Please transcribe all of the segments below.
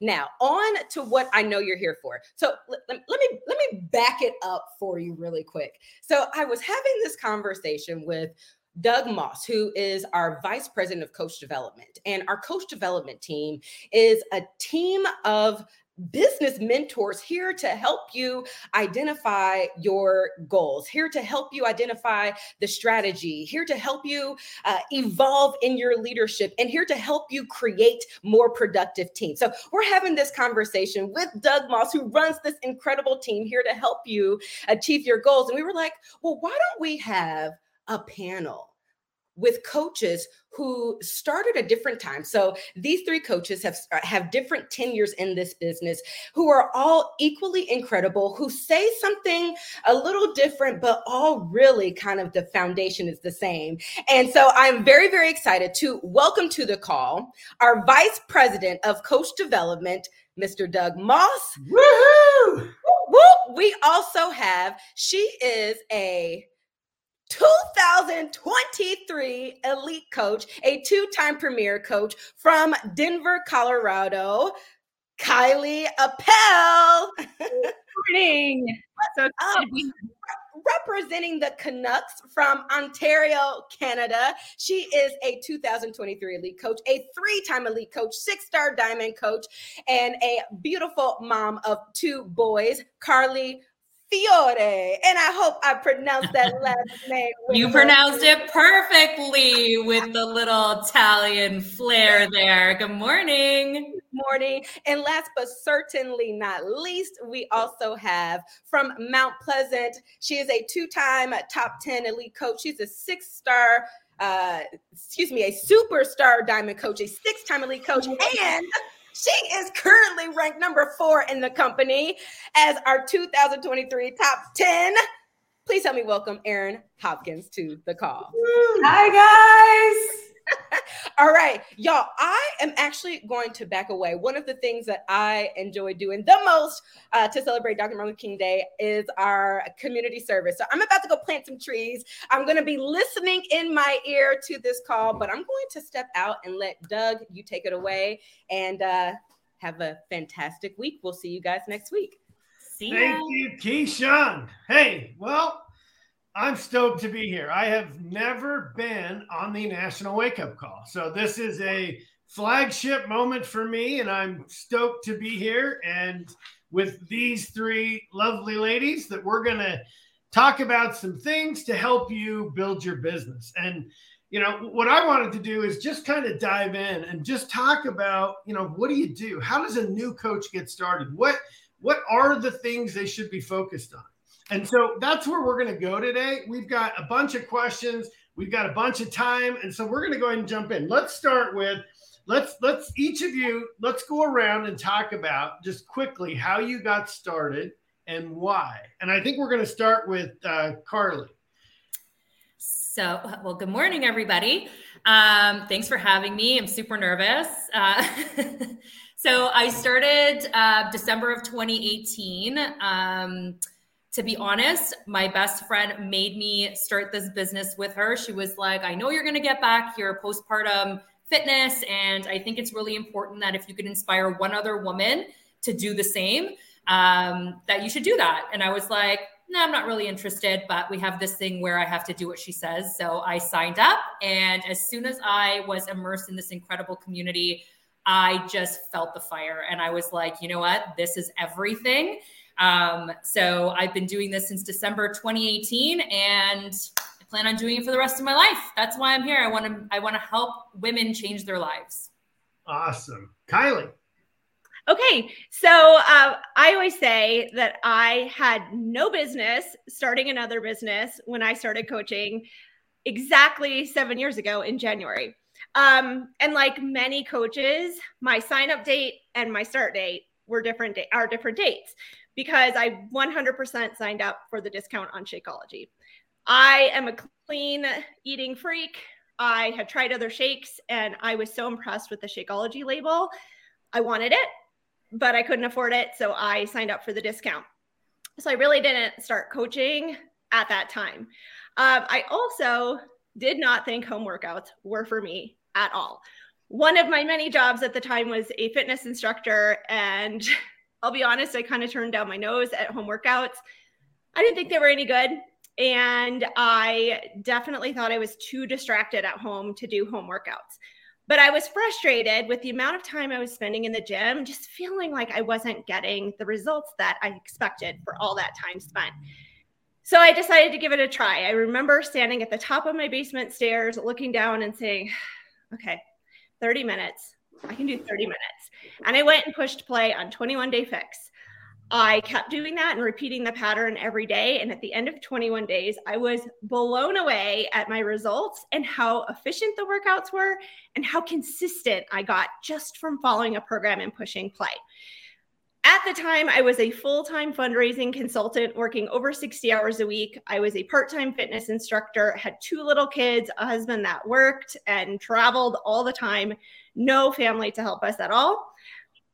Now, on to what I know you're here for. So let, let, me let me back it up for you really quick. So I was having this conversation with Doug Moss, who is our vice president of coach development. And our coach development team is a team of business mentors here to help you identify your goals, here to help you identify the strategy, here to help you uh, evolve in your leadership, and here to help you create more productive teams. So, we're having this conversation with Doug Moss, who runs this incredible team here to help you achieve your goals. And we were like, well, why don't we have a panel? With coaches who started at different times. So these three coaches have uh, have different tenures in this business who are all equally incredible, who say something a little different but all really kind of the foundation is the same. And so I'm very very excited to welcome to the call our vice president of coach development, Mr. Doug Moss. Woohoo! We also have she is a 2023 elite coach, a two time premier coach from Denver, Colorado, Kylie Appel. Good morning. So um, representing the Canucks from Ontario, Canada. She is a 2023 elite coach, a three time elite coach, six star diamond coach, and a beautiful mom of two boys, Carly Fiore. And I hope I pronounced that last name. You pronounced it perfectly with the little Italian flair there. Good morning. Good morning. And last but certainly not least, we also have from Mount Pleasant. She is a two time top 10 elite coach. She's a six star uh excuse me a superstar diamond coach a six-time elite coach and she is currently ranked number four in the company as our 2023 top 10. Please help me welcome Erin Hopkins to the call. Hi, guys. All right, y'all. I am actually going to back away. One of the things that I enjoy doing the most uh, to celebrate Dr. Martin Luther King Day is our community service. So I'm about to go plant some trees. I'm going to be listening in my ear to this call, but I'm going to step out and let Doug you take it away and uh, have a fantastic week. We'll see you guys next week. See you. Thank you, Keyshawn. Hey, well. I'm stoked to be here. I have never been on the National Wake Up Call. So this is a flagship moment for me, and I'm stoked to be here and with these three lovely ladies that we're going to talk about some things to help you build your business. And you know, what I wanted to do is just kind of dive in and just talk about, you know, what do you do? How does a new coach get started? What what are the things they should be focused on? And so that's where we're going to go today. We've got a bunch of questions. We've got a bunch of time, and so we're going to go ahead and jump in. Let's start with let's let's each of you let's go around and talk about just quickly how you got started and why. And I think we're going to start with uh, Carly. So, well, good morning, everybody. Um, thanks for having me. I'm super nervous. Uh, so, I started uh, December of 2018. Um, to be honest, my best friend made me start this business with her. She was like, I know you're going to get back your postpartum fitness. And I think it's really important that if you could inspire one other woman to do the same, um, that you should do that. And I was like, no, I'm not really interested, but we have this thing where I have to do what she says. So I signed up. And as soon as I was immersed in this incredible community, I just felt the fire. And I was like, you know what? This is everything. Um, so I've been doing this since December 2018 and I plan on doing it for the rest of my life. That's why I'm here. I want to I want to help women change their lives. Awesome. Kylie. Okay, so uh, I always say that I had no business starting another business when I started coaching exactly seven years ago in January. Um, and like many coaches, my sign up date and my start date were different da- are different dates because I 100% signed up for the discount on Shakeology. I am a clean eating freak. I had tried other shakes and I was so impressed with the Shakeology label. I wanted it, but I couldn't afford it. So I signed up for the discount. So I really didn't start coaching at that time. Um, I also did not think home workouts were for me at all. one of my many jobs at the time was a fitness instructor. And I'll be honest, I kind of turned down my nose at home workouts. I didn't think they were any good. And I definitely thought I was too distracted at home to do home workouts. But I was frustrated with the amount of time I was spending in the gym, just feeling like I wasn't getting the results that I expected for all that time spent. So I decided to give it a try. I remember standing at the top of my basement stairs, looking down and saying, okay, 30 minutes. I can do 30 minutes. And I went and pushed play on 21 Day Fix. I kept doing that and repeating the pattern every day. And at the end of 21 days, I was blown away at my results and how efficient the workouts were and how consistent I got just from following a program and pushing play. At the time, I was a full time fundraising consultant working over 60 hours a week. I was a part time fitness instructor, had two little kids, a husband that worked and traveled all the time, no family to help us at all.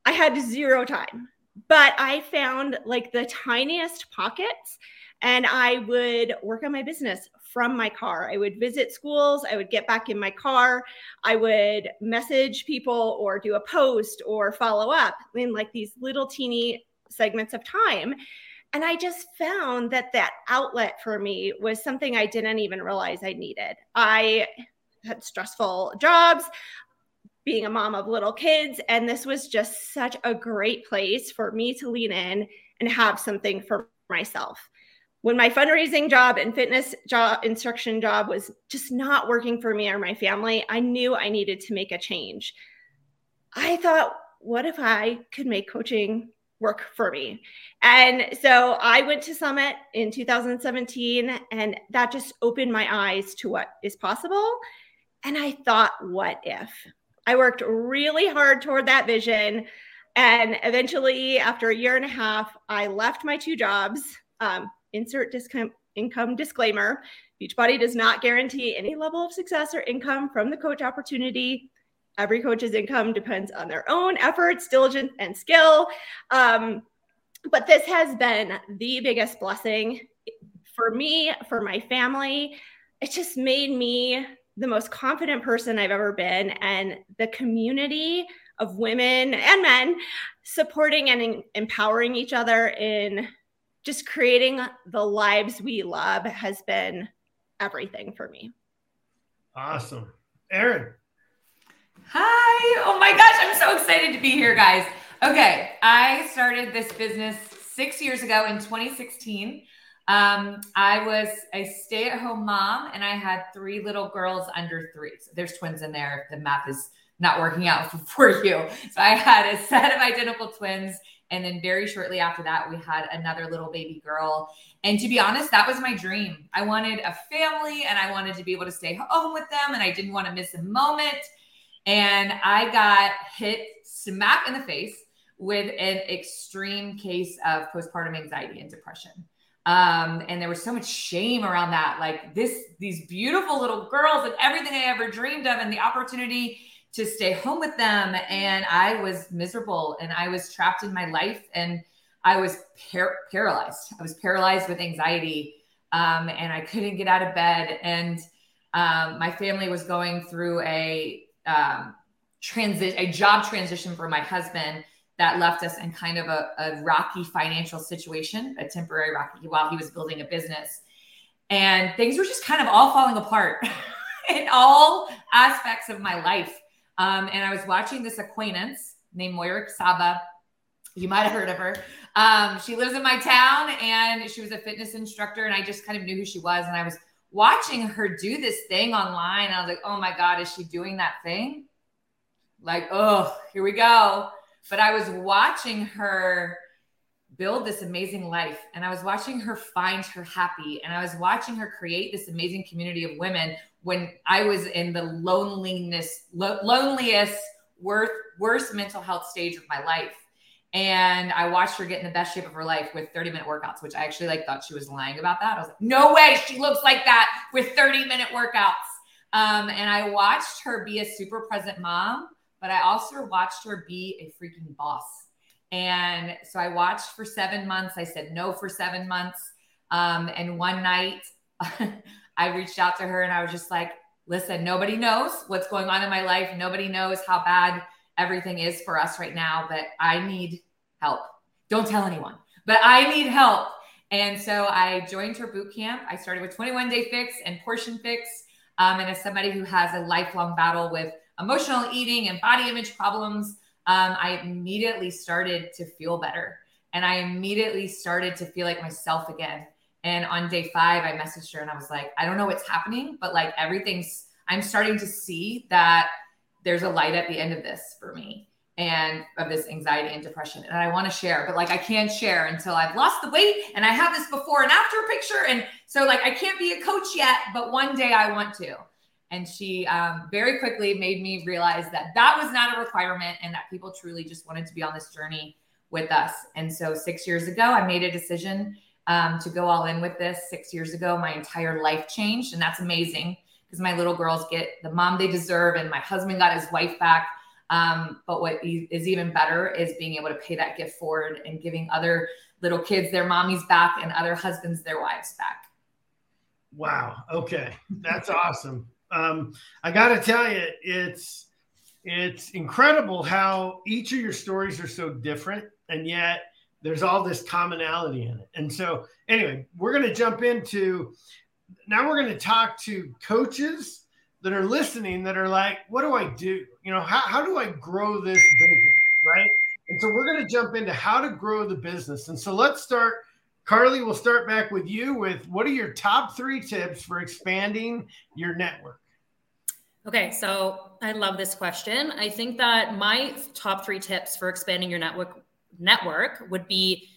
I had zero time but I found like the tiniest pockets and I would work on my business from my car. I would visit schools, I would get back in my car, I would message people or do a post or follow up in like these little teeny segments of time. And I just found that that outlet for me was something I didn't even realize I needed. I had stressful jobs being a mom of little kids. And this was just such a great place for me to lean in and have something for myself. When my fundraising job and fitness job instruction job was just not working for me or my family, I knew I needed to make a change. I thought, what if I could make coaching work for me? And so I went to Summit in 2017, and that just opened my eyes to what is possible. And I thought, what if? I worked really hard toward that vision. And eventually, after a year and a half, I left my two jobs. Um, insert discount income disclaimer Beachbody does not guarantee any level of success or income from the coach opportunity. Every coach's income depends on their own efforts, diligence, and skill. Um, but this has been the biggest blessing for me, for my family. It just made me the most confident person I've ever been. And the community of women and men supporting and empowering each other in just creating the lives we love has been everything for me. Awesome. Erin. Hi. Oh my gosh, I'm so excited to be here, guys. Okay, I started this business six years ago in 2016. Um, I was a stay at home mom and I had three little girls under three. So there's twins in there. If the math is not working out for you. So I had a set of identical twins. And then very shortly after that, we had another little baby girl. And to be honest, that was my dream. I wanted a family and I wanted to be able to stay home with them and I didn't want to miss a moment. And I got hit smack in the face with an extreme case of postpartum anxiety and depression. Um, and there was so much shame around that. Like this, these beautiful little girls and everything I ever dreamed of, and the opportunity to stay home with them. And I was miserable and I was trapped in my life and I was par- paralyzed. I was paralyzed with anxiety. Um, and I couldn't get out of bed. And um, my family was going through a um, transit, a job transition for my husband that left us in kind of a, a rocky financial situation, a temporary rocky while he was building a business. And things were just kind of all falling apart in all aspects of my life. Um, and I was watching this acquaintance named Moira Saba. You might have heard of her. Um, she lives in my town and she was a fitness instructor. And I just kind of knew who she was. And I was watching her do this thing online. And I was like, oh my God, is she doing that thing? Like, oh, here we go but I was watching her build this amazing life and I was watching her find her happy and I was watching her create this amazing community of women when I was in the loneliness, lo- loneliest, worst, worst mental health stage of my life. And I watched her get in the best shape of her life with 30 minute workouts, which I actually like thought she was lying about that. I was like, no way, she looks like that with 30 minute workouts. Um, and I watched her be a super present mom but I also watched her be a freaking boss. And so I watched for seven months. I said no for seven months. Um, and one night I reached out to her and I was just like, listen, nobody knows what's going on in my life. Nobody knows how bad everything is for us right now, but I need help. Don't tell anyone, but I need help. And so I joined her boot camp. I started with 21 Day Fix and Portion Fix. Um, and as somebody who has a lifelong battle with emotional eating and body image problems, um, I immediately started to feel better. And I immediately started to feel like myself again. And on day five, I messaged her and I was like, I don't know what's happening, but like everything's, I'm starting to see that there's a light at the end of this for me and of this anxiety and depression. And I want to share, but like I can't share until I've lost the weight and I have this before and after picture. And so like I can't be a coach yet, but one day I want to. And she um, very quickly made me realize that that was not a requirement and that people truly just wanted to be on this journey with us. And so six years ago, I made a decision um, to go all in with this. Six years ago, my entire life changed. And that's amazing because my little girls get the mom they deserve and my husband got his wife back um, but what is even better is being able to pay that gift forward and giving other little kids their mommies back and other husbands their wives back. Wow. Okay, that's awesome. Um, I got to tell you, it's it's incredible how each of your stories are so different, and yet there's all this commonality in it. And so, anyway, we're going to jump into now. We're going to talk to coaches that are listening that are like, what do I do? You know, how, how do I grow this business? Right. And so we're going to jump into how to grow the business. And so let's start. Carly, we'll start back with you with what are your top three tips for expanding your network? Okay, so I love this question. I think that my top three tips for expanding your network network would be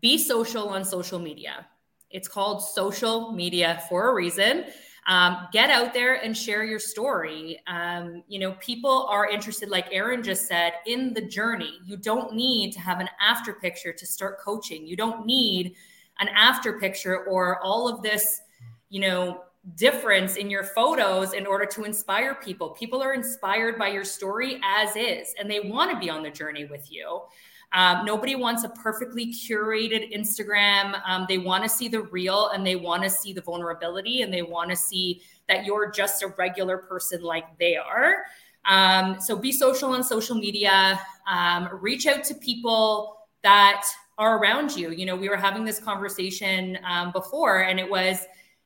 be social on social media. It's called social media for a reason. Um, get out there and share your story. Um, you know, people are interested, like Erin just said, in the journey. You don't need to have an after picture to start coaching. You don't need an after picture or all of this, you know, difference in your photos in order to inspire people. People are inspired by your story as is, and they want to be on the journey with you. Um, nobody wants a perfectly curated Instagram. Um, they want to see the real and they want to see the vulnerability and they want to see that you're just a regular person like they are. Um, so be social on social media, um, reach out to people that are around you. You know, we were having this conversation um, before, and it was,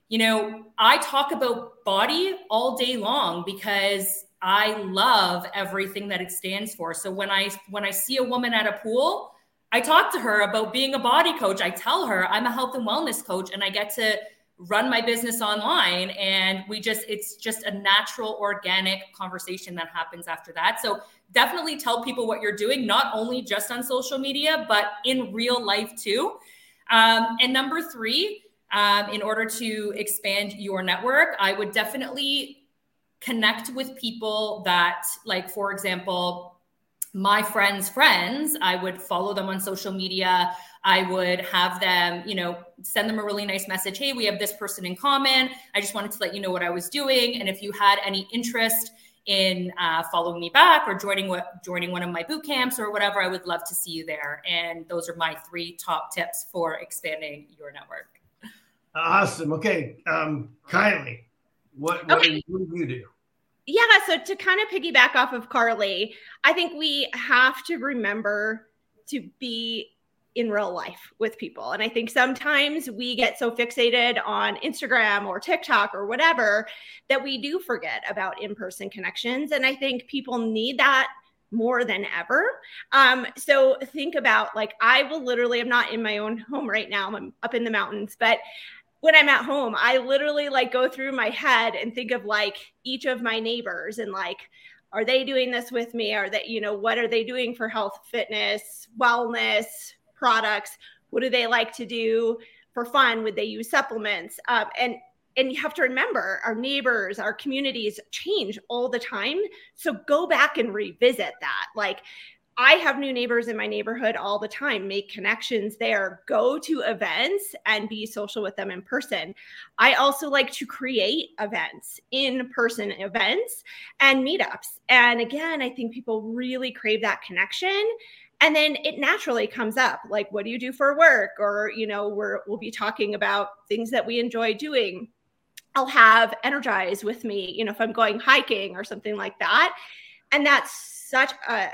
you know, I talk about BODi all day long because I love everything that it stands for. So when I when I see a woman at a pool, I talk to her about being a BODi coach. I tell her I'm a health and wellness coach and I get to run my business online and we just it's just a natural organic conversation that happens after that. So definitely tell people what you're doing not only just on social media but in real life too. Um, and number 3, um, in order to expand your network, I would definitely connect with people that, like, for example, my friends' friends, I would follow them on social media. I would have them, you know, send them a really nice message. Hey, we have this person in common. I just wanted to let you know what I was doing. And if you had any interest in uh, following me back or joining what joining one of my boot camps or whatever, I would love to see you there. And those are my three top tips for expanding your network. Awesome. Okay, um, Kylie, what, what, okay. do, what do you do? Yeah, so to kind of piggyback off of Carly, I think we have to remember to be in real life with people. And I think sometimes we get so fixated on Instagram or TikTok or whatever that we do forget about in person connections. And I think people need that more than ever. Um, so think about like, I will literally, I'm not in my own home right now, I'm up in the mountains, but when I'm at home, I literally like go through my head and think of like each of my neighbors and like, are they doing this with me? Are they, you know, what are they doing for health, fitness, wellness products? What do they like to do for fun? Would they use supplements? Um, and and you have to remember our neighbors, our communities change all the time. So go back and revisit that. Like I have new neighbors in my neighborhood all the time, make connections there, go to events and be social with them in person. I also like to create events, in person events and meetups. And again, I think people really crave that connection. And then it naturally comes up like, what do you do for work? Or, you know, we're, we'll be talking about things that we enjoy doing I'll have energize with me, you know, if I'm going hiking or something like that. And that's such a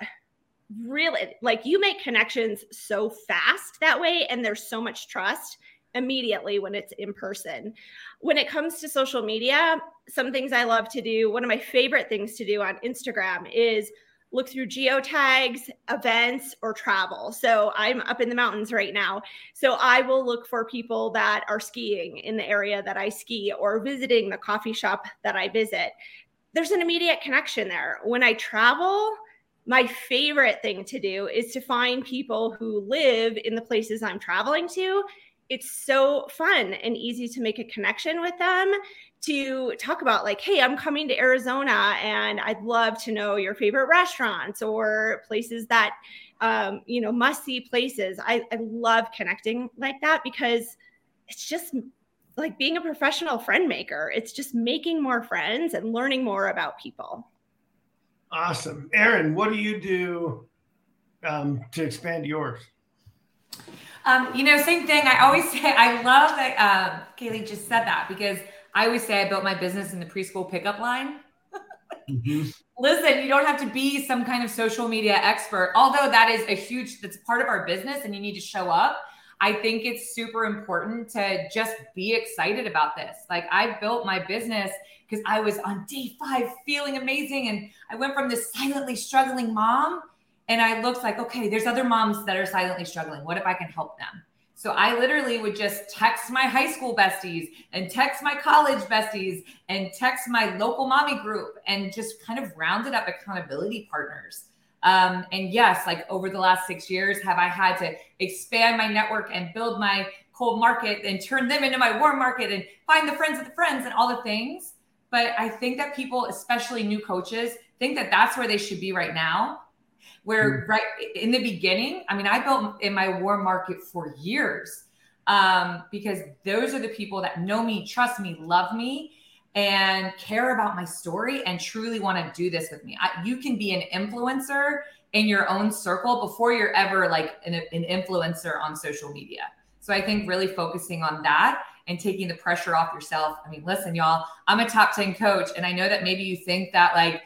really like you make connections so fast that way and there's so much trust immediately when it's in person. When it comes to social media, some things I love to do, one of my favorite things to do on Instagram is look through geotags, events, or travel. So I'm up in the mountains right now. So I will look for people that are skiing in the area that I ski or visiting the coffee shop that I visit. There's an immediate connection there. When I travel, my favorite thing to do is to find people who live in the places I'm traveling to. It's so fun and easy to make a connection with them to talk about like hey i'm coming to arizona and i'd love to know your favorite restaurants or places that um, you know must see places I, I love connecting like that because it's just like being a professional friend maker it's just making more friends and learning more about people awesome erin what do you do um, to expand yours um, you know same thing i always say i love that um, kaylee just said that because I always say I built my business in the preschool pickup line. mm-hmm. Listen, you don't have to be some kind of social media expert, although that is a huge that's part of our business and you need to show up. I think it's super important to just be excited about this. Like I built my business because I was on day five feeling amazing. And I went from this silently struggling mom and I looked like, okay, there's other moms that are silently struggling. What if I can help them? So I literally would just text my high school besties and text my college besties and text my local mommy group and just kind of rounded up accountability partners. Um, and yes, like over the last six years, have I had to expand my network and build my cold market and turn them into my warm market and find the friends of the friends and all the things. But I think that people, especially new coaches, think that that's where they should be right now where mm. right in the beginning, I mean, I built in my warm market for years um, because those are the people that know me, trust me, love me, and care about my story and truly want to do this with me. I, you can be an influencer in your own circle before you're ever like an, an influencer on social media. So I think really focusing on that and taking the pressure off yourself. I mean, listen, y'all, I'm a top 10 coach, and I know that maybe you think that like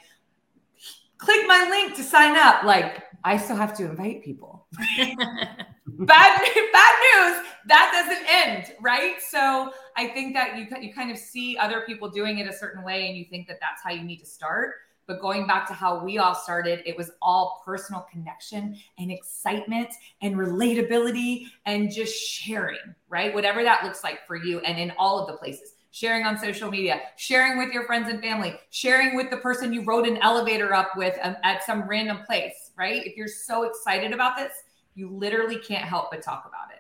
click my link to sign up. Like I still have to invite people. bad, bad news. That doesn't end, right? So I think that you you kind of see other people doing it a certain way, and you think that that's how you need to start. But going back to how we all started, it was all personal connection and excitement and relatability and just sharing, right? Whatever that looks like for you, and in all of the places sharing on social media, sharing with your friends and family, sharing with the person you rode an elevator up with um, at some random place, right? If you're so excited about this, you literally can't help but talk about it.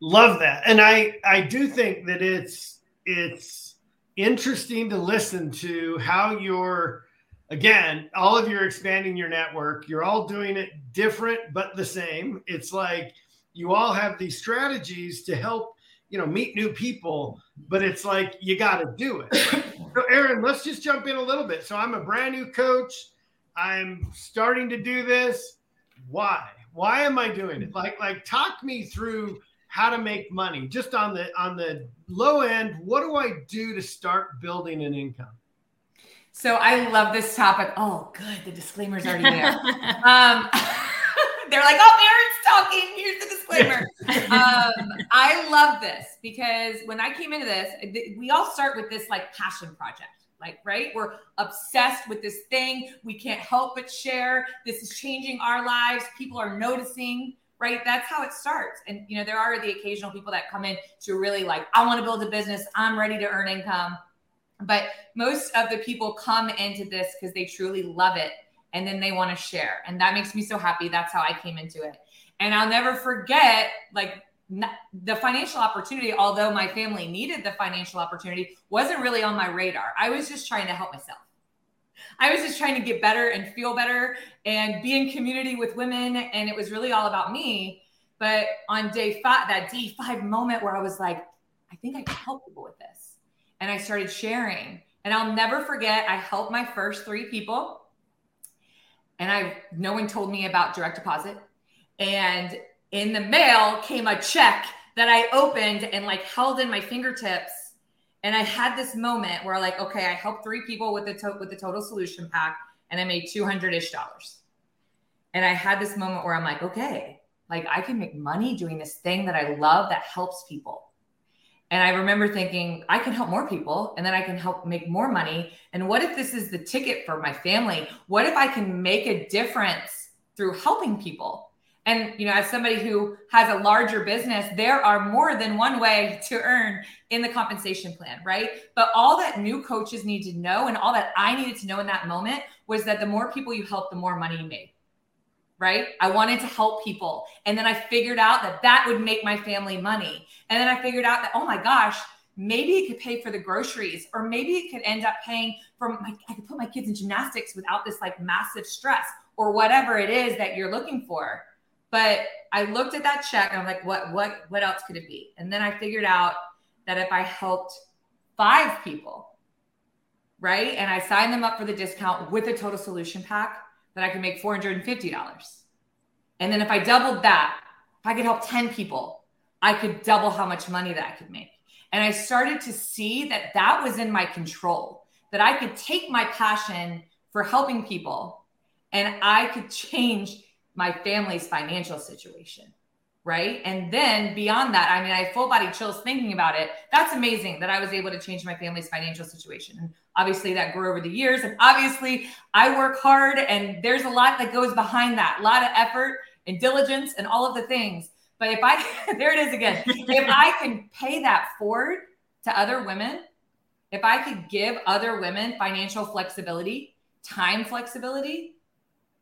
Love that. And I I do think that it's it's interesting to listen to how you're again, all of you are expanding your network. You're all doing it different but the same. It's like you all have these strategies to help you know meet new people but it's like you got to do it so erin let's just jump in a little bit so i'm a brand new coach i'm starting to do this why why am i doing it like like talk me through how to make money just on the on the low end what do i do to start building an income so i love this topic oh good the disclaimer's already there um they're like, oh, Erin's talking. Here's the disclaimer. um, I love this because when I came into this, we all start with this like passion project. Like, right? We're obsessed with this thing. We can't help but share. This is changing our lives. People are noticing, right? That's how it starts. And, you know, there are the occasional people that come in to really like, I want to build a business. I'm ready to earn income. But most of the people come into this because they truly love it and then they want to share. And that makes me so happy. That's how I came into it. And I'll never forget, like, the financial opportunity, although my family needed the financial opportunity, wasn't really on my radar. I was just trying to help myself. I was just trying to get better and feel better and be in community with women. And it was really all about me. But on day five, that day five moment where I was like, I think I can help people with this. And I started sharing. And I'll never forget, I helped my first three people and I no one told me about direct deposit. And in the mail came a check that I opened and like held in my fingertips. And I had this moment where like, okay, I helped three people with the to- with the total solution pack and I made 200 ish dollars. And I had this moment where I'm like, okay, like I can make money doing this thing that I love that helps people. And I remember thinking, I can help more people and then I can help make more money. And what if this is the ticket for my family? What if I can make a difference through helping people? And, you know, as somebody who has a larger business, there are more than one way to earn in the compensation plan, right? But all that new coaches need to know and all that I needed to know in that moment was that the more people you help, the more money you make right? I wanted to help people. And then I figured out that that would make my family money. And then I figured out that, oh my gosh, maybe it could pay for the groceries, or maybe it could end up paying for my, I could put my kids in gymnastics without this like massive stress or whatever it is that you're looking for. But I looked at that check and I'm like, what, what, what else could it be? And then I figured out that if I helped five people, right, and I signed them up for the discount with a total solution pack, that I could make $450. And then if I doubled that, if I could help 10 people, I could double how much money that I could make. And I started to see that that was in my control, that I could take my passion for helping people and I could change my family's financial situation right? And then beyond that, I mean, I have full body chills thinking about it. That's amazing that I was able to change my family's financial situation. And obviously that grew over the years. And obviously I work hard and there's a lot that goes behind that, a lot of effort and diligence and all of the things. But if I, there it is again, if I can pay that forward to other women, if I could give other women financial flexibility, time flexibility,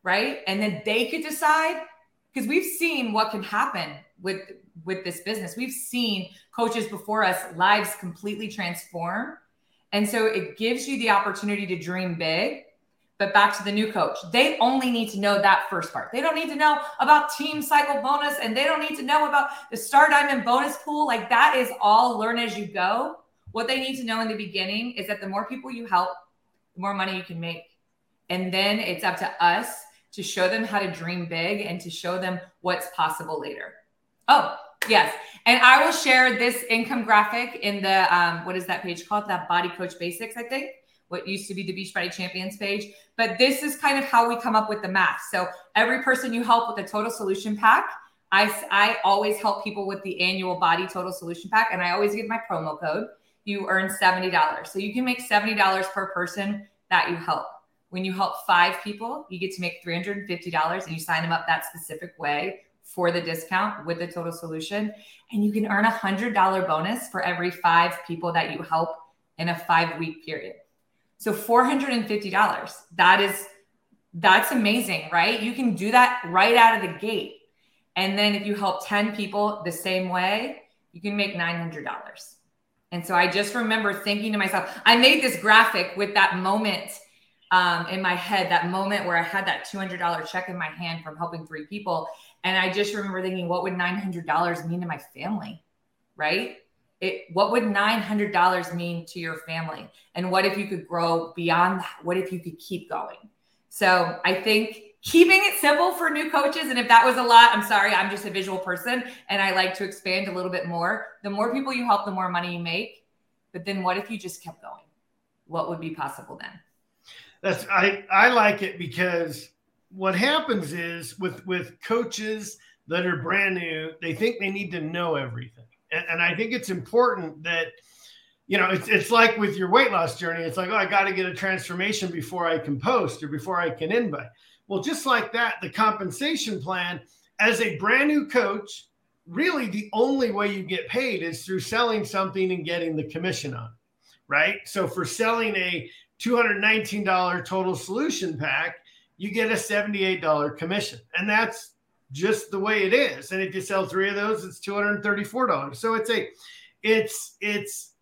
right? And then they could decide because we've seen what can happen with with this business. We've seen coaches before us lives completely transform. And so it gives you the opportunity to dream big. But back to the new coach, they only need to know that first part. They don't need to know about team cycle bonus and they don't need to know about the star diamond bonus pool. Like that is all learn as you go. What they need to know in the beginning is that the more people you help, the more money you can make. And then it's up to us to show them how to dream big and to show them what's possible later. Oh, yes. And I will share this income graphic in the, um, what is that page called? That BODi Coach Basics, I think, what used to be the Beachbody Champions page. But this is kind of how we come up with the math. So every person you help with a total solution pack, I, I always help people with the annual BODi total solution pack. And I always give my promo code. You earn $70. So you can make $70 per person that you help. When you help five people, you get to make $350 and you sign them up that specific way for the discount with the total solution. And you can earn a $100 bonus for every five people that you help in a five week period. So $450. That is, that's amazing, right? You can do that right out of the gate. And then if you help 10 people the same way, you can make $900. And so I just remember thinking to myself, I made this graphic with that moment um, in my head that moment where I had that $200 check in my hand from helping three people. And I just remember thinking, what would $900 mean to my family? Right? It, what would $900 mean to your family? And what if you could grow beyond that? What if you could keep going? So I think keeping it simple for new coaches. And if that was a lot, I'm sorry, I'm just a visual person and I like to expand a little bit more. The more people you help, the more money you make. But then what if you just kept going? What would be possible then? That's I I like it because what happens is with with coaches that are brand new, they think they need to know everything, and, and I think it's important that you know it's it's like with your weight loss journey. It's like oh, I got to get a transformation before I can post or before I can invite. Well, just like that, the compensation plan as a brand new coach, really the only way you get paid is through selling something and getting the commission on, right? So for selling a $219 total solution pack, you get a $78 commission. And that's just the way it is. And if you sell three of those, it's $234. So it's a it's it's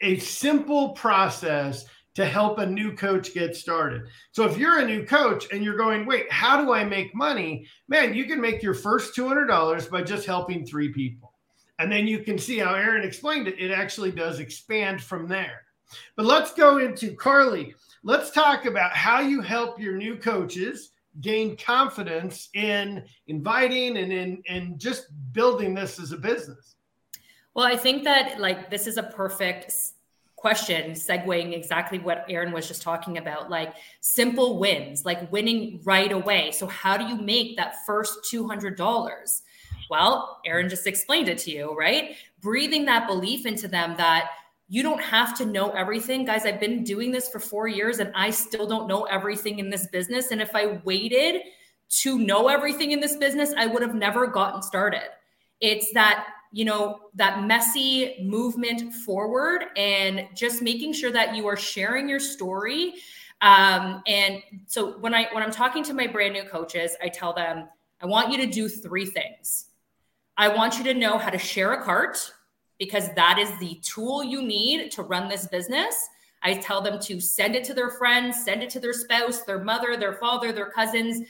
a simple process to help a new coach get started. So if you're a new coach and you're going, wait, how do I make money? Man, you can make your first $200 by just helping three people. And then you can see how Erin explained it. It actually does expand from there. But let's go into Carly. Let's talk about how you help your new coaches gain confidence in inviting and in, in just building this as a business. Well, I think that like this is a perfect question, segueing exactly what Erin was just talking about, like simple wins, like winning right away. So, how do you make that first $200? Well, Erin just explained it to you, right? Breathing that belief into them that you don't have to know everything. Guys, I've been doing this for four years and I still don't know everything in this business. And if I waited to know everything in this business, I would have never gotten started. It's that, you know, that messy movement forward and just making sure that you are sharing your story. Um, and so when I when I'm talking to my brand new coaches, I tell them, I want you to do three things. I want you to know how to share a cart because that is the tool you need to run this business. I tell them to send it to their friends, send it to their spouse, their mother, their father, their cousins,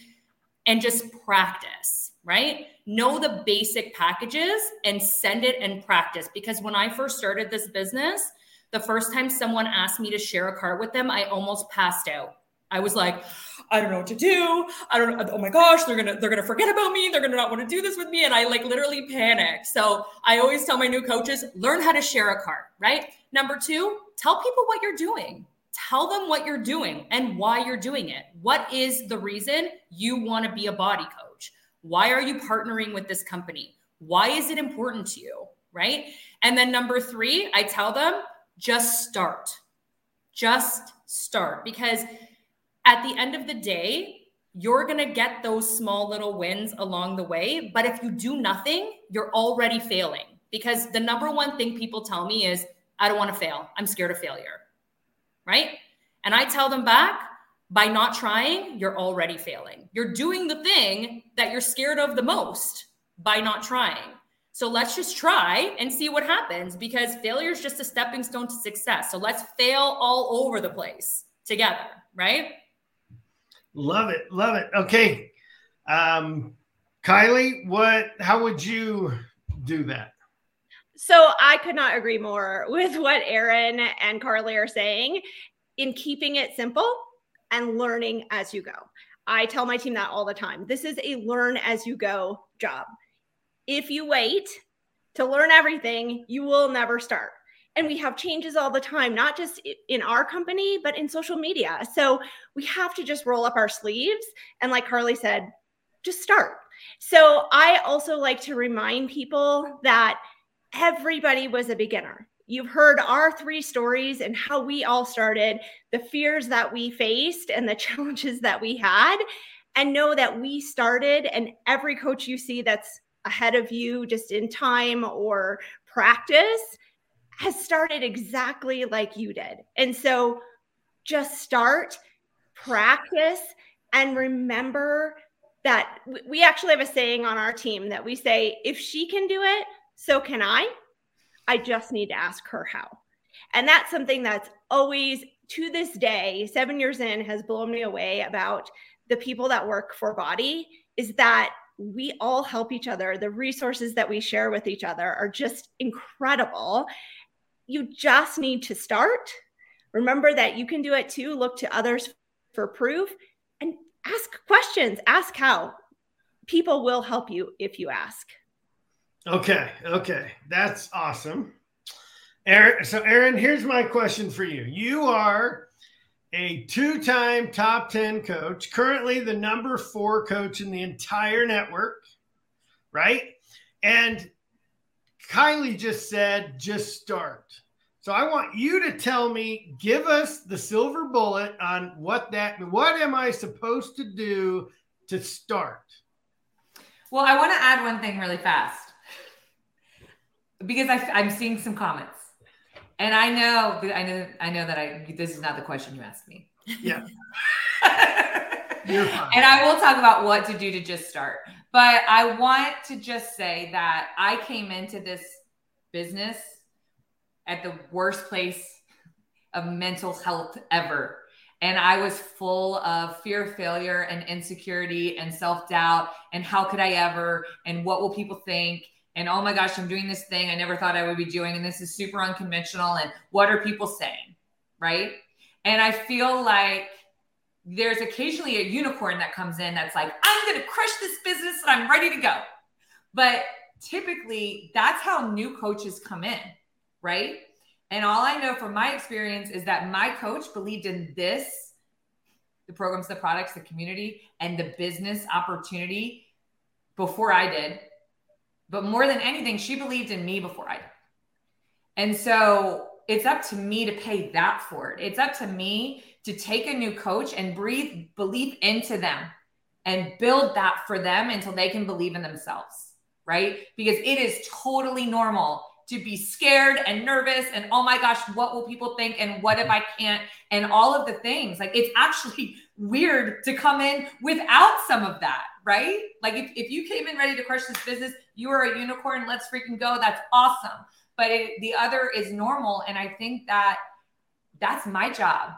and just practice, right? Know the basic packages and send it and practice. Because when I first started this business, the first time someone asked me to share a cart with them, I almost passed out. I was like, I don't know what to do. I don't. Oh my gosh, they're gonna they're gonna forget about me. They're gonna not want to do this with me. And I like literally panic. So I always tell my new coaches, learn how to share a cart, right? Number two, tell people what you're doing. Tell them what you're doing and why you're doing it. What is the reason you want to be a BODi coach? Why are you partnering with this company? Why is it important to you? Right. And then number three, I tell them just start. Just start because at the end of the day, you're going to get those small little wins along the way. But if you do nothing, you're already failing because the number one thing people tell me is, I don't want to fail. I'm scared of failure. Right. And I tell them back, by not trying, you're already failing. You're doing the thing that you're scared of the most by not trying. So let's just try and see what happens because failure is just a stepping stone to success. So let's fail all over the place together, right? Love it. Love it. Okay. Um, Kylie, what, how would you do that? So I could not agree more with what Erin and Carly are saying in keeping it simple and learning as you go. I tell my team that all the time. This is a learn as you go job. If you wait to learn everything, you will never start and we have changes all the time not just in our company but in social media. So we have to just roll up our sleeves and like carly said just start. So i also like to remind people that everybody was a beginner. You've heard our three stories and how we all started the fears that we faced and the challenges that we had and know that we started and every coach you see that's ahead of you just in time or practice has started exactly like you did. And so just start, practice, and remember that we actually have a saying on our team that we say, if she can do it, so can I. I just need to ask her how. And that's something that's always to this day, seven years in, has blown me away about the people that work for BODi is that we all help each other. The resources that we share with each other are just incredible you just need to start. Remember that you can do it too. Look to others for proof and ask questions. Ask how. People will help you if you ask. Okay. Okay. That's awesome. Erin, so Erin, here's my question for you. You are a two-time top 10 coach, currently the number 4 coach in the entire network, right? And Kylie just said, just start. So I want you to tell me, give us the silver bullet on what that, what am I supposed to do to start? Well, I want to add one thing really fast because I, I'm seeing some comments, and I know, I know, I know that I this is not the question you asked me. Yeah. and I will talk about what to do to just start. But I want to just say that I came into this business at the worst place of mental health ever. And I was full of fear of failure and insecurity and self doubt. And how could I ever? And what will people think? And oh my gosh, I'm doing this thing I never thought I would be doing. And this is super unconventional. And what are people saying? Right. And I feel like there's occasionally a unicorn that comes in that's like, I'm going to crush this business and I'm ready to go. But typically, that's how new coaches come in, right? And all I know from my experience is that my coach believed in this the programs, the products, the community, and the business opportunity before I did. But more than anything, she believed in me before I did. And so it's up to me to pay that forward. It's up to me to take a new coach and breathe belief into them and build that for them until they can believe in themselves, right? Because it is totally normal to be scared and nervous and oh my gosh, what will people think and what if I can't and all of the things. Like it's actually weird to come in without some of that, right? Like if, if you came in ready to crush this business, you are a unicorn, let's freaking go. That's awesome. But it, the other is normal. And I think that that's my job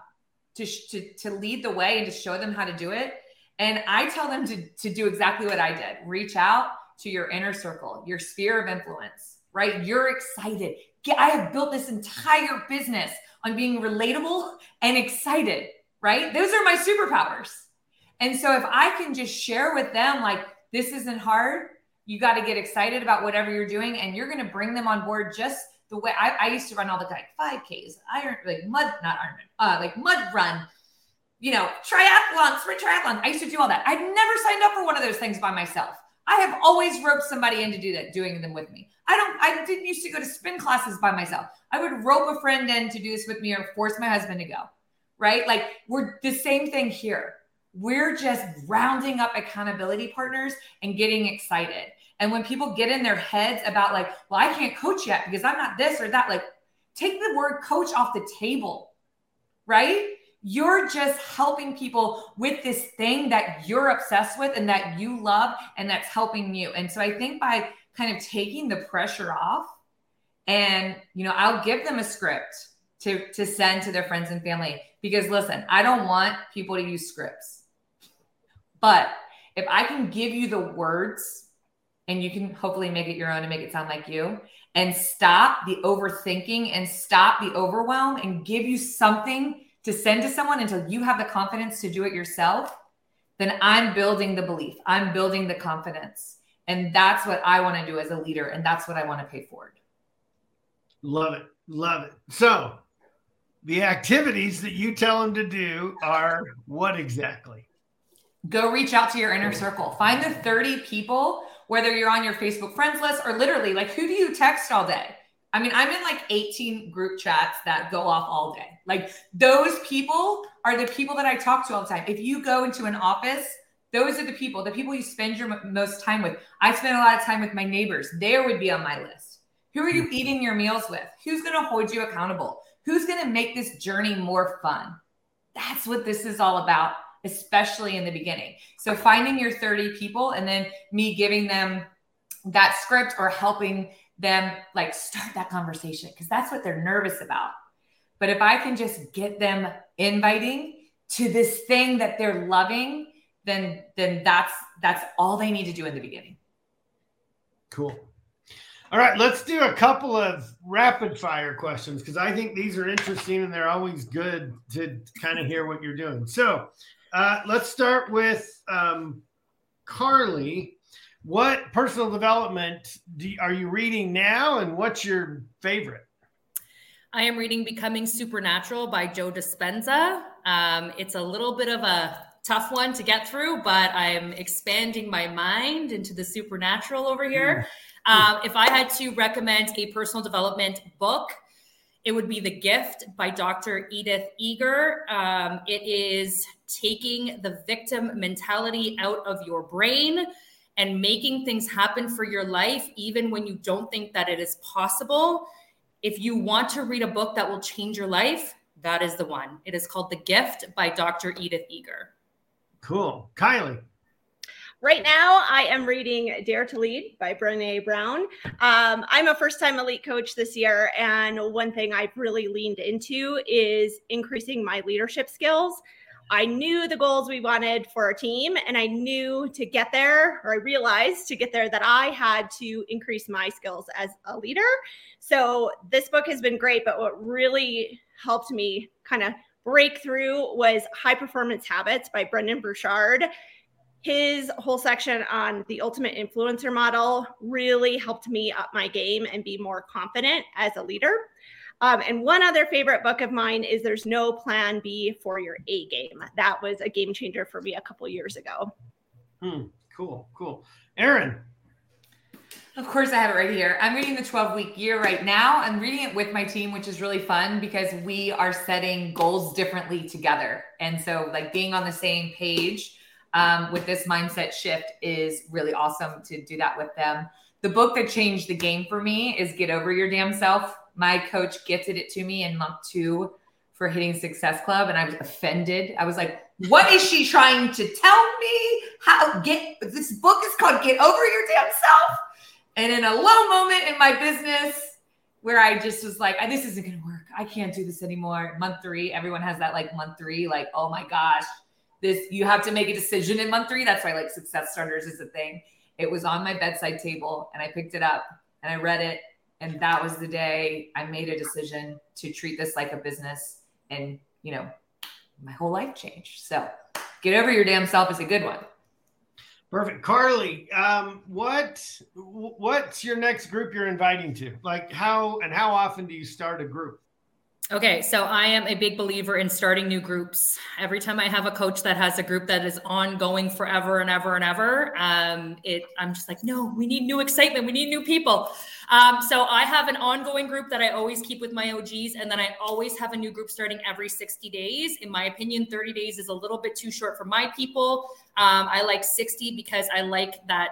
to, to, to lead the way and to show them how to do it. And I tell them to, to do exactly what I did reach out to your inner circle, your sphere of influence right? You're excited. I have built this entire business on being relatable and excited, right? Those are my superpowers. And so if I can just share with them, like, this isn't hard, you got to get excited about whatever you're doing, and you're going to bring them on board just the way I, I used to run all the like 5Ks, iron, like mud, not iron, uh, like mud run, you know, triathlons, sprint triathlon. I used to do all that. I'd never signed up for one of those things by myself. I have always roped somebody in to do that, doing them with me. I don't, I didn't used to go to spin classes by myself. I would rope a friend in to do this with me or force my husband to go. Right. Like we're the same thing here. We're just rounding up accountability partners and getting excited. And when people get in their heads about, like, well, I can't coach yet because I'm not this or that, like, take the word coach off the table. Right you're just helping people with this thing that you're obsessed with and that you love and that's helping you. And so I think by kind of taking the pressure off and you know, I'll give them a script to to send to their friends and family because listen, I don't want people to use scripts. But if I can give you the words and you can hopefully make it your own and make it sound like you and stop the overthinking and stop the overwhelm and give you something to send to someone until you have the confidence to do it yourself, then I'm building the belief. I'm building the confidence. And that's what I want to do as a leader. And that's what I want to pay forward. Love it. Love it. So, the activities that you tell them to do are what exactly? Go reach out to your inner circle. Find the 30 people, whether you're on your Facebook friends list or literally, like, who do you text all day? I mean, I'm in like 18 group chats that go off all day. Like those people are the people that I talk to all the time. If you go into an office, those are the people, the people you spend your m- most time with. I spend a lot of time with my neighbors. There would be on my list. Who are you mm-hmm. eating your meals with? Who's going to hold you accountable? Who's going to make this journey more fun? That's what this is all about, especially in the beginning. So finding your 30 people and then me giving them that script or helping them like start that conversation because that's what they're nervous about. But if I can just get them inviting to this thing that they're loving, then then that's that's all they need to do in the beginning. Cool. All right, let's do a couple of rapid fire questions because I think these are interesting and they're always good to kind of hear what you're doing. So uh, let's start with um, Carly what personal development do, are you reading now and what's your favorite i am reading becoming supernatural by joe dispenza um, it's a little bit of a tough one to get through but i'm expanding my mind into the supernatural over here mm. um, if i had to recommend a personal development book it would be The Gift by Dr. Edith Eger. Um, it is taking the victim mentality out of your brain and making things happen for your life, even when you don't think that it is possible. If you want to read a book that will change your life, that is the one. It is called The Gift by Dr. Edith Eger. Cool. Kylie. Right now, I am reading Dare to Lead by Brene Brown. Um, I'm a first time elite coach this year, and one thing I've really leaned into is increasing my leadership skills. I knew the goals we wanted for our team, and I knew to get there, or I realized to get there, that I had to increase my skills as a leader. So this book has been great, but what really helped me kind of break through was High Performance Habits by Brendon Burchard. His whole section on the ultimate influencer model really helped me up my game and be more confident as a leader. Um, and one other favorite book of mine is There's No Plan B for Your A Game. That was a game changer for me a couple years ago. Hmm, cool, cool. Erin. Of course, I have it right here. I'm reading the 12 week year right now. I'm reading it with my team, which is really fun because we are setting goals differently together. And so, like, being on the same page um, with this mindset shift is really awesome to do that with them. The book that changed the game for me is Get Over Your Damn Self. My coach gifted it to me in month two for hitting Success Club, and I was offended. I was like, what is she trying to tell me? How get this book is called Get Over Your Damn Self. And in a low moment in my business where I just was like, this isn't going to work. I can't do this anymore. Month three, everyone has that like month three, like, oh my gosh, this, you have to make a decision in month three. That's why like success starters is a thing. It was on my bedside table and I picked it up and I read it. And that was the day I made a decision to treat this like a business. And, you know, my whole life changed. So get over your damn self is a good one. Perfect, Carly. Um, what what's your next group you're inviting to? Like how and how often do you start a group? Okay, so I am a big believer in starting new groups. Every time I have a coach that has a group that is ongoing forever and ever and ever, um, it I'm just like, no, we need new excitement. We need new people. Um, so I have an ongoing group that I always keep with my OGs, and then I always have a new group starting every 60 days. In my opinion, 30 days is a little bit too short for my people. Um, I like 60 because I like that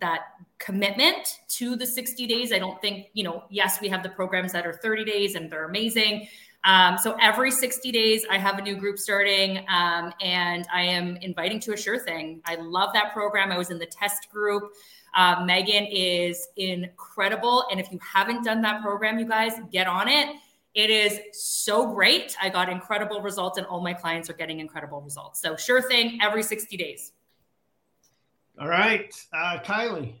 that commitment to the 60 days. I don't think, you know, yes, we have the programs that are 30 days and they're amazing. Um, so every 60 days, I have a new group starting, um, and I am inviting to a sure thing. I love that program. I was in the test group. Uh, Megan is incredible. And if you haven't done that program, you guys get on it. It is so great. I got incredible results, and all my clients are getting incredible results. So, sure thing every 60 days. All right. Uh, Kylie.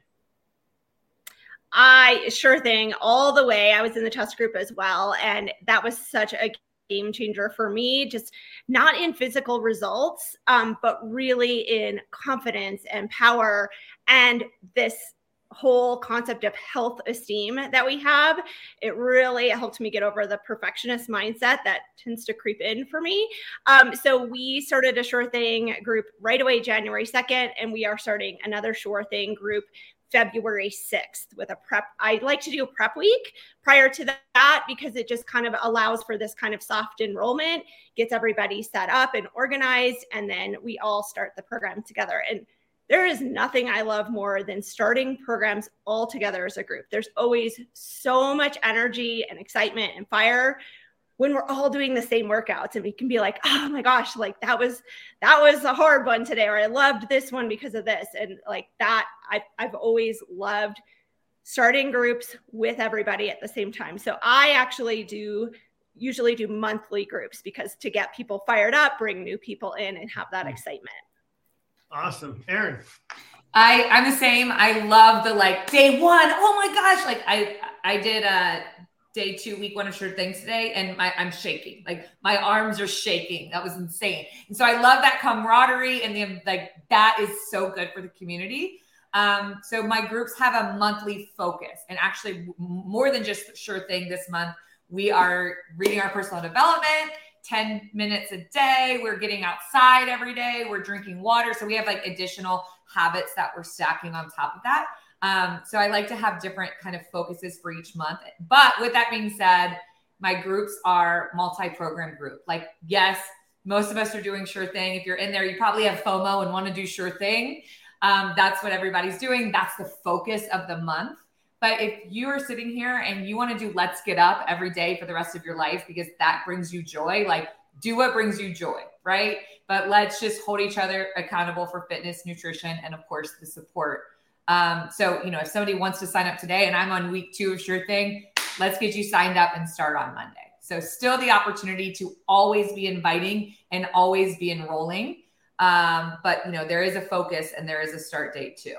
I sure thing all the way. I was in the test group as well. And that was such a game changer for me, just not in physical results, um, but really in confidence and power and this whole concept of health esteem that we have it really helped me get over the perfectionist mindset that tends to creep in for me um, so we started a sure thing group right away january 2nd and we are starting another sure thing group February 6th with a prep. I like to do a prep week prior to that because it just kind of allows for this kind of soft enrollment, gets everybody set up and organized, and then we all start the program together. And there is nothing I love more than starting programs all together as a group. There's always so much energy and excitement and fire when we're all doing the same workouts and we can be like oh my gosh like that was that was a hard one today or i loved this one because of this and like that i've, I've always loved starting groups with everybody at the same time so i actually do usually do monthly groups because to get people fired up bring new people in and have that hmm. excitement awesome erin I I'm the same. I love the like day one. Oh my gosh! Like I I did a day two, week one of sure things today, and my I'm shaking. Like my arms are shaking. That was insane. And so I love that camaraderie and the like that is so good for the community. Um, so my groups have a monthly focus, and actually more than just sure thing this month, we are reading our personal development. 10 minutes a day. We're getting outside every day. We're drinking water. So we have like additional habits that we're stacking on top of that. Um, so I like to have different kind of focuses for each month. But with that being said, my groups are multi-program group. Like, yes, most of us are doing sure thing. If you're in there, you probably have FOMO and want to do sure thing. Um, that's what everybody's doing. That's the focus of the month. But if you are sitting here and you want to do let's get up every day for the rest of your life because that brings you joy, like do what brings you joy, right? But let's just hold each other accountable for fitness, nutrition, and of course the support um, so, you know, if somebody wants to sign up today and I'm on week two of Sure Thing, let's get you signed up and start on Monday. So, still the opportunity to always be inviting and always be enrolling. Um, but, you know, there is a focus and there is a start date too.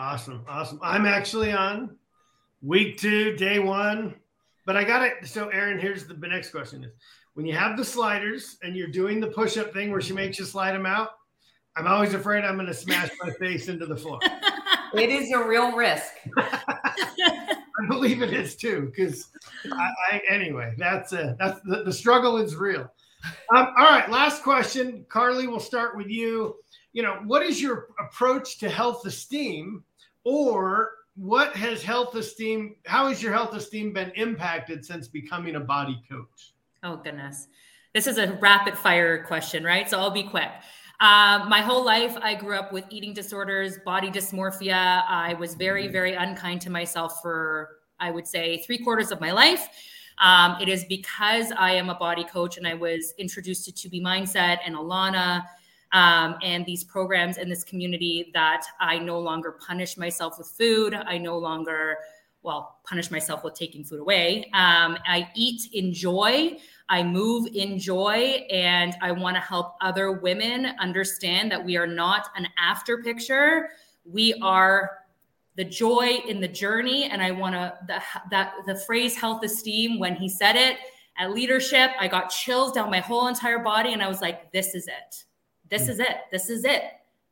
Awesome. Awesome. I'm actually on week two, day one, but I got it. So, Erin, here's the, the next question is when you have the sliders and you're doing the push up thing where she makes you slide them out, I'm always afraid I'm going to smash my face into the floor. It is a real risk. I'm believe it is too, because I, I, anyway, that's uh, that's the, the struggle is real. Um, all right, last question, Carly. We'll start with you. You know, what is your approach to health esteem, or what has health esteem? How has your health esteem been impacted since becoming a body coach? Oh goodness, this is a rapid fire question, right? So I'll be quick. Um, my whole life, I grew up with eating disorders, body dysmorphia. I was very, mm-hmm. very unkind to myself for, I would say, three quarters of my life. Um, it is because I am a BODi coach and I was introduced to to be Mindset and Alana um, and these programs in this community that I no longer punish myself with food. I no longer, well, punish myself with taking food away. Um, I eat in joy. I move in joy and I want to help other women understand that we are not an after picture. We are the joy in the journey. And I want to, that the phrase health esteem, when he said it at leadership, I got chills down my whole entire body. And I was like, this is it. This is it. This is it.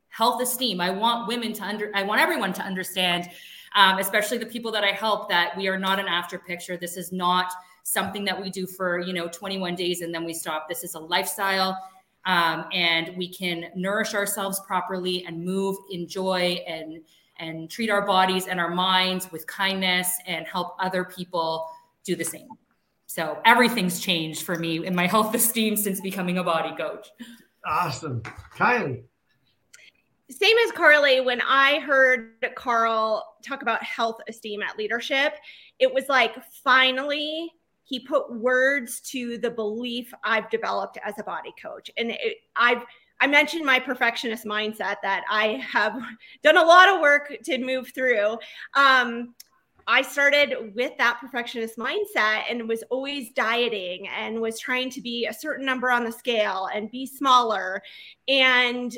Health esteem. I want women to under, I want everyone to understand, um, especially the people that I help, that we are not an after picture. This is not, something that we do for you know 21 days and then we stop this is a lifestyle um, and we can nourish ourselves properly and move enjoy and and treat our bodies and our minds with kindness and help other people do the same so everything's changed for me in my health esteem since becoming a BODi coach awesome kylie same as Carly, when I heard Carl talk about health esteem at leadership, it was like finally he put words to the belief I've developed as a BODi coach. And it, I've I mentioned my perfectionist mindset that I have done a lot of work to move through. Um, I started with that perfectionist mindset and was always dieting and was trying to be a certain number on the scale and be smaller. And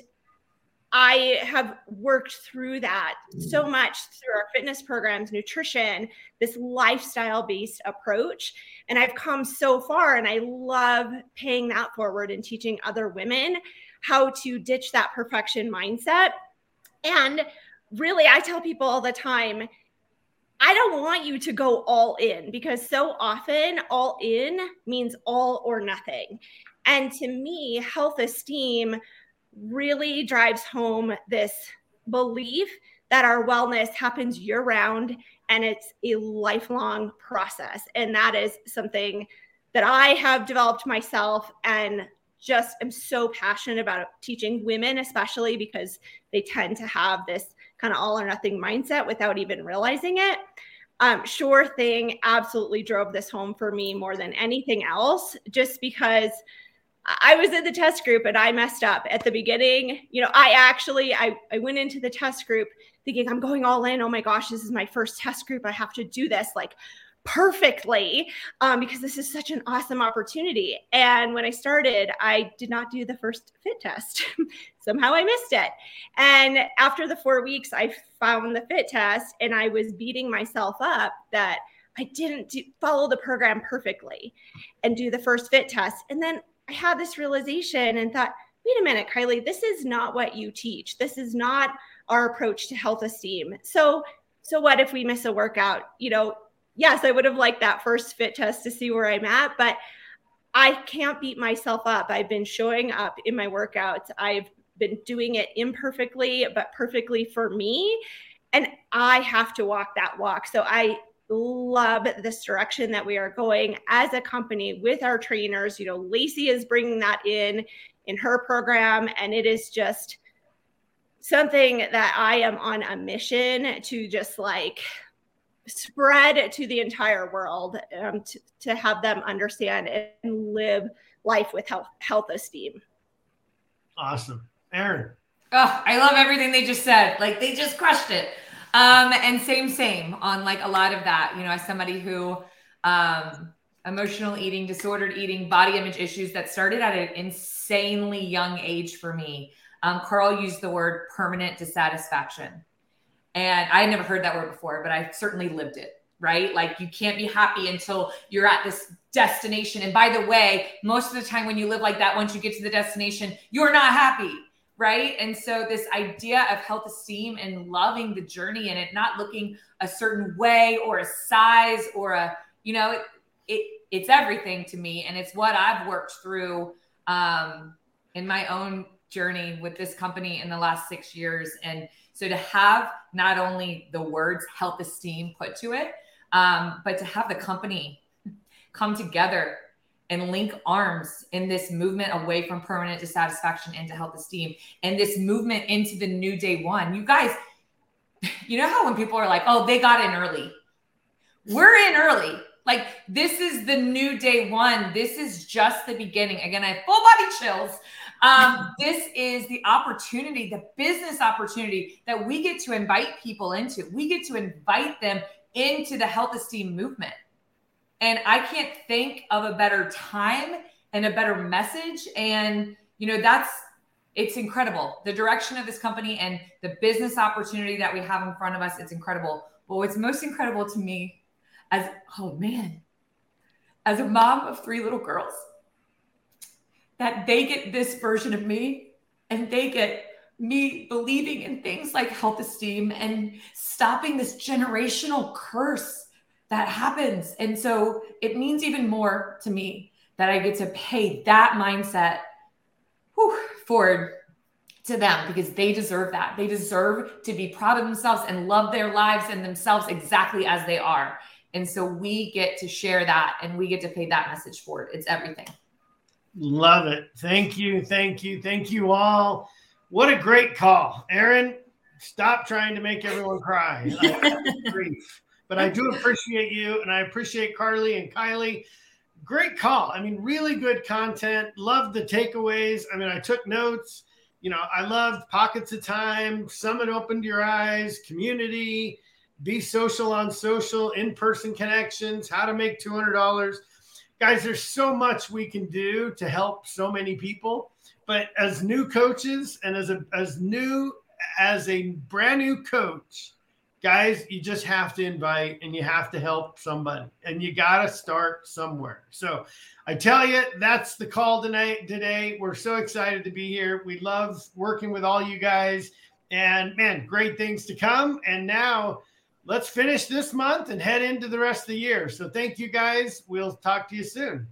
I have worked through that so mm. much through our fitness programs, nutrition, this lifestyle based approach. And I've come so far, and I love paying that forward and teaching other women how to ditch that perfection mindset. And really, I tell people all the time, I don't want you to go all in because so often all in means all or nothing. And to me, health esteem really drives home this belief that our wellness happens year round and it's a lifelong process. And that is something that I have developed myself and just am so passionate about teaching women, especially because they tend to have this kind of all or nothing mindset without even realizing it. Um, sure thing absolutely drove this home for me more than anything else, just because I was in the test group and I messed up at the beginning. You know, I actually I, I went into the test group thinking I'm going all in. Oh my gosh, this is my first test group. I have to do this like perfectly um, because this is such an awesome opportunity. And when I started, I did not do the first fit test. Somehow I missed it. And after the four weeks, I found the fit test and I was beating myself up that I didn't do, follow the program perfectly and do the first fit test. And then I had this realization and thought, wait a minute, Kylie, this is not what you teach. This is not our approach to health esteem. So, so what if we miss a workout? You know, yes, I would have liked that first fit test to see where I'm at, but I can't beat myself up. I've been showing up in my workouts. I've been doing it imperfectly, but perfectly for me. And I have to walk that walk. So I love this direction that we are going as a company with our trainers. You know, Lacey is bringing that in in her program, and it is just something that I am on a mission to just like spread to the entire world um, to, to have them understand and live life with health, health esteem. Awesome. Erin. Oh, I love everything they just said. Like they just crushed it. Um, and same, same on like a lot of that, you know, as somebody who, um, emotional eating, disordered eating, body image issues that started at an insanely young age for me. Um, Carl used the word permanent dissatisfaction. And I had never heard that word before, but I certainly lived it, right? Like you can't be happy until you're at this destination. And by the way, most of the time when you live like that, once you get to the destination, you're not happy right? And so this idea of health esteem and loving the journey and it not looking a certain way or a size or a, you know, it, it it's everything to me. And it's what I've worked through um, in my own journey with this company in the last six years. And so to have not only the words health esteem put to it, um, but to have the company come together and link arms in this movement away from permanent dissatisfaction into health esteem and this movement into the new day one. You guys, you know how when people are like, oh, they got in early, we're in early. Like, this is the new day one. This is just the beginning. Again, I have full body chills. Um, this is the opportunity, the business opportunity that we get to invite people into. We get to invite them into the health esteem movement. And I can't think of a better time and a better message. And, you know, that's, it's incredible. The direction of this company and the business opportunity that we have in front of us, it's incredible. But what's most incredible to me as, oh man, as a mom of three little girls, that they get this version of me and they get me believing in things like health esteem and stopping this generational curse that happens. And so it means even more to me that I get to pay that mindset whew, forward to them because they deserve that. They deserve to be proud of themselves and love their lives and themselves exactly as they are. And so we get to share that and we get to pay that message forward. It's everything. Love it. Thank you. Thank you. Thank you all. What a great call. Erin, stop trying to make everyone cry. grief. But I do appreciate you and I appreciate Carly and Kylie. Great call. I mean, really good content. Love the takeaways. I mean, I took notes. You know, I loved pockets of time. Summit opened your eyes, community, be social on social, in person connections, how to make $200. Guys, there's so much we can do to help so many people. But as new coaches and as a as new as a brand new coach, guys, you just have to invite and you have to help somebody and you got to start somewhere. So I tell you, that's the call tonight. Today, we're so excited to be here. We love working with all you guys and man, great things to come. And now let's finish this month and head into the rest of the year. So thank you guys. We'll talk to you soon.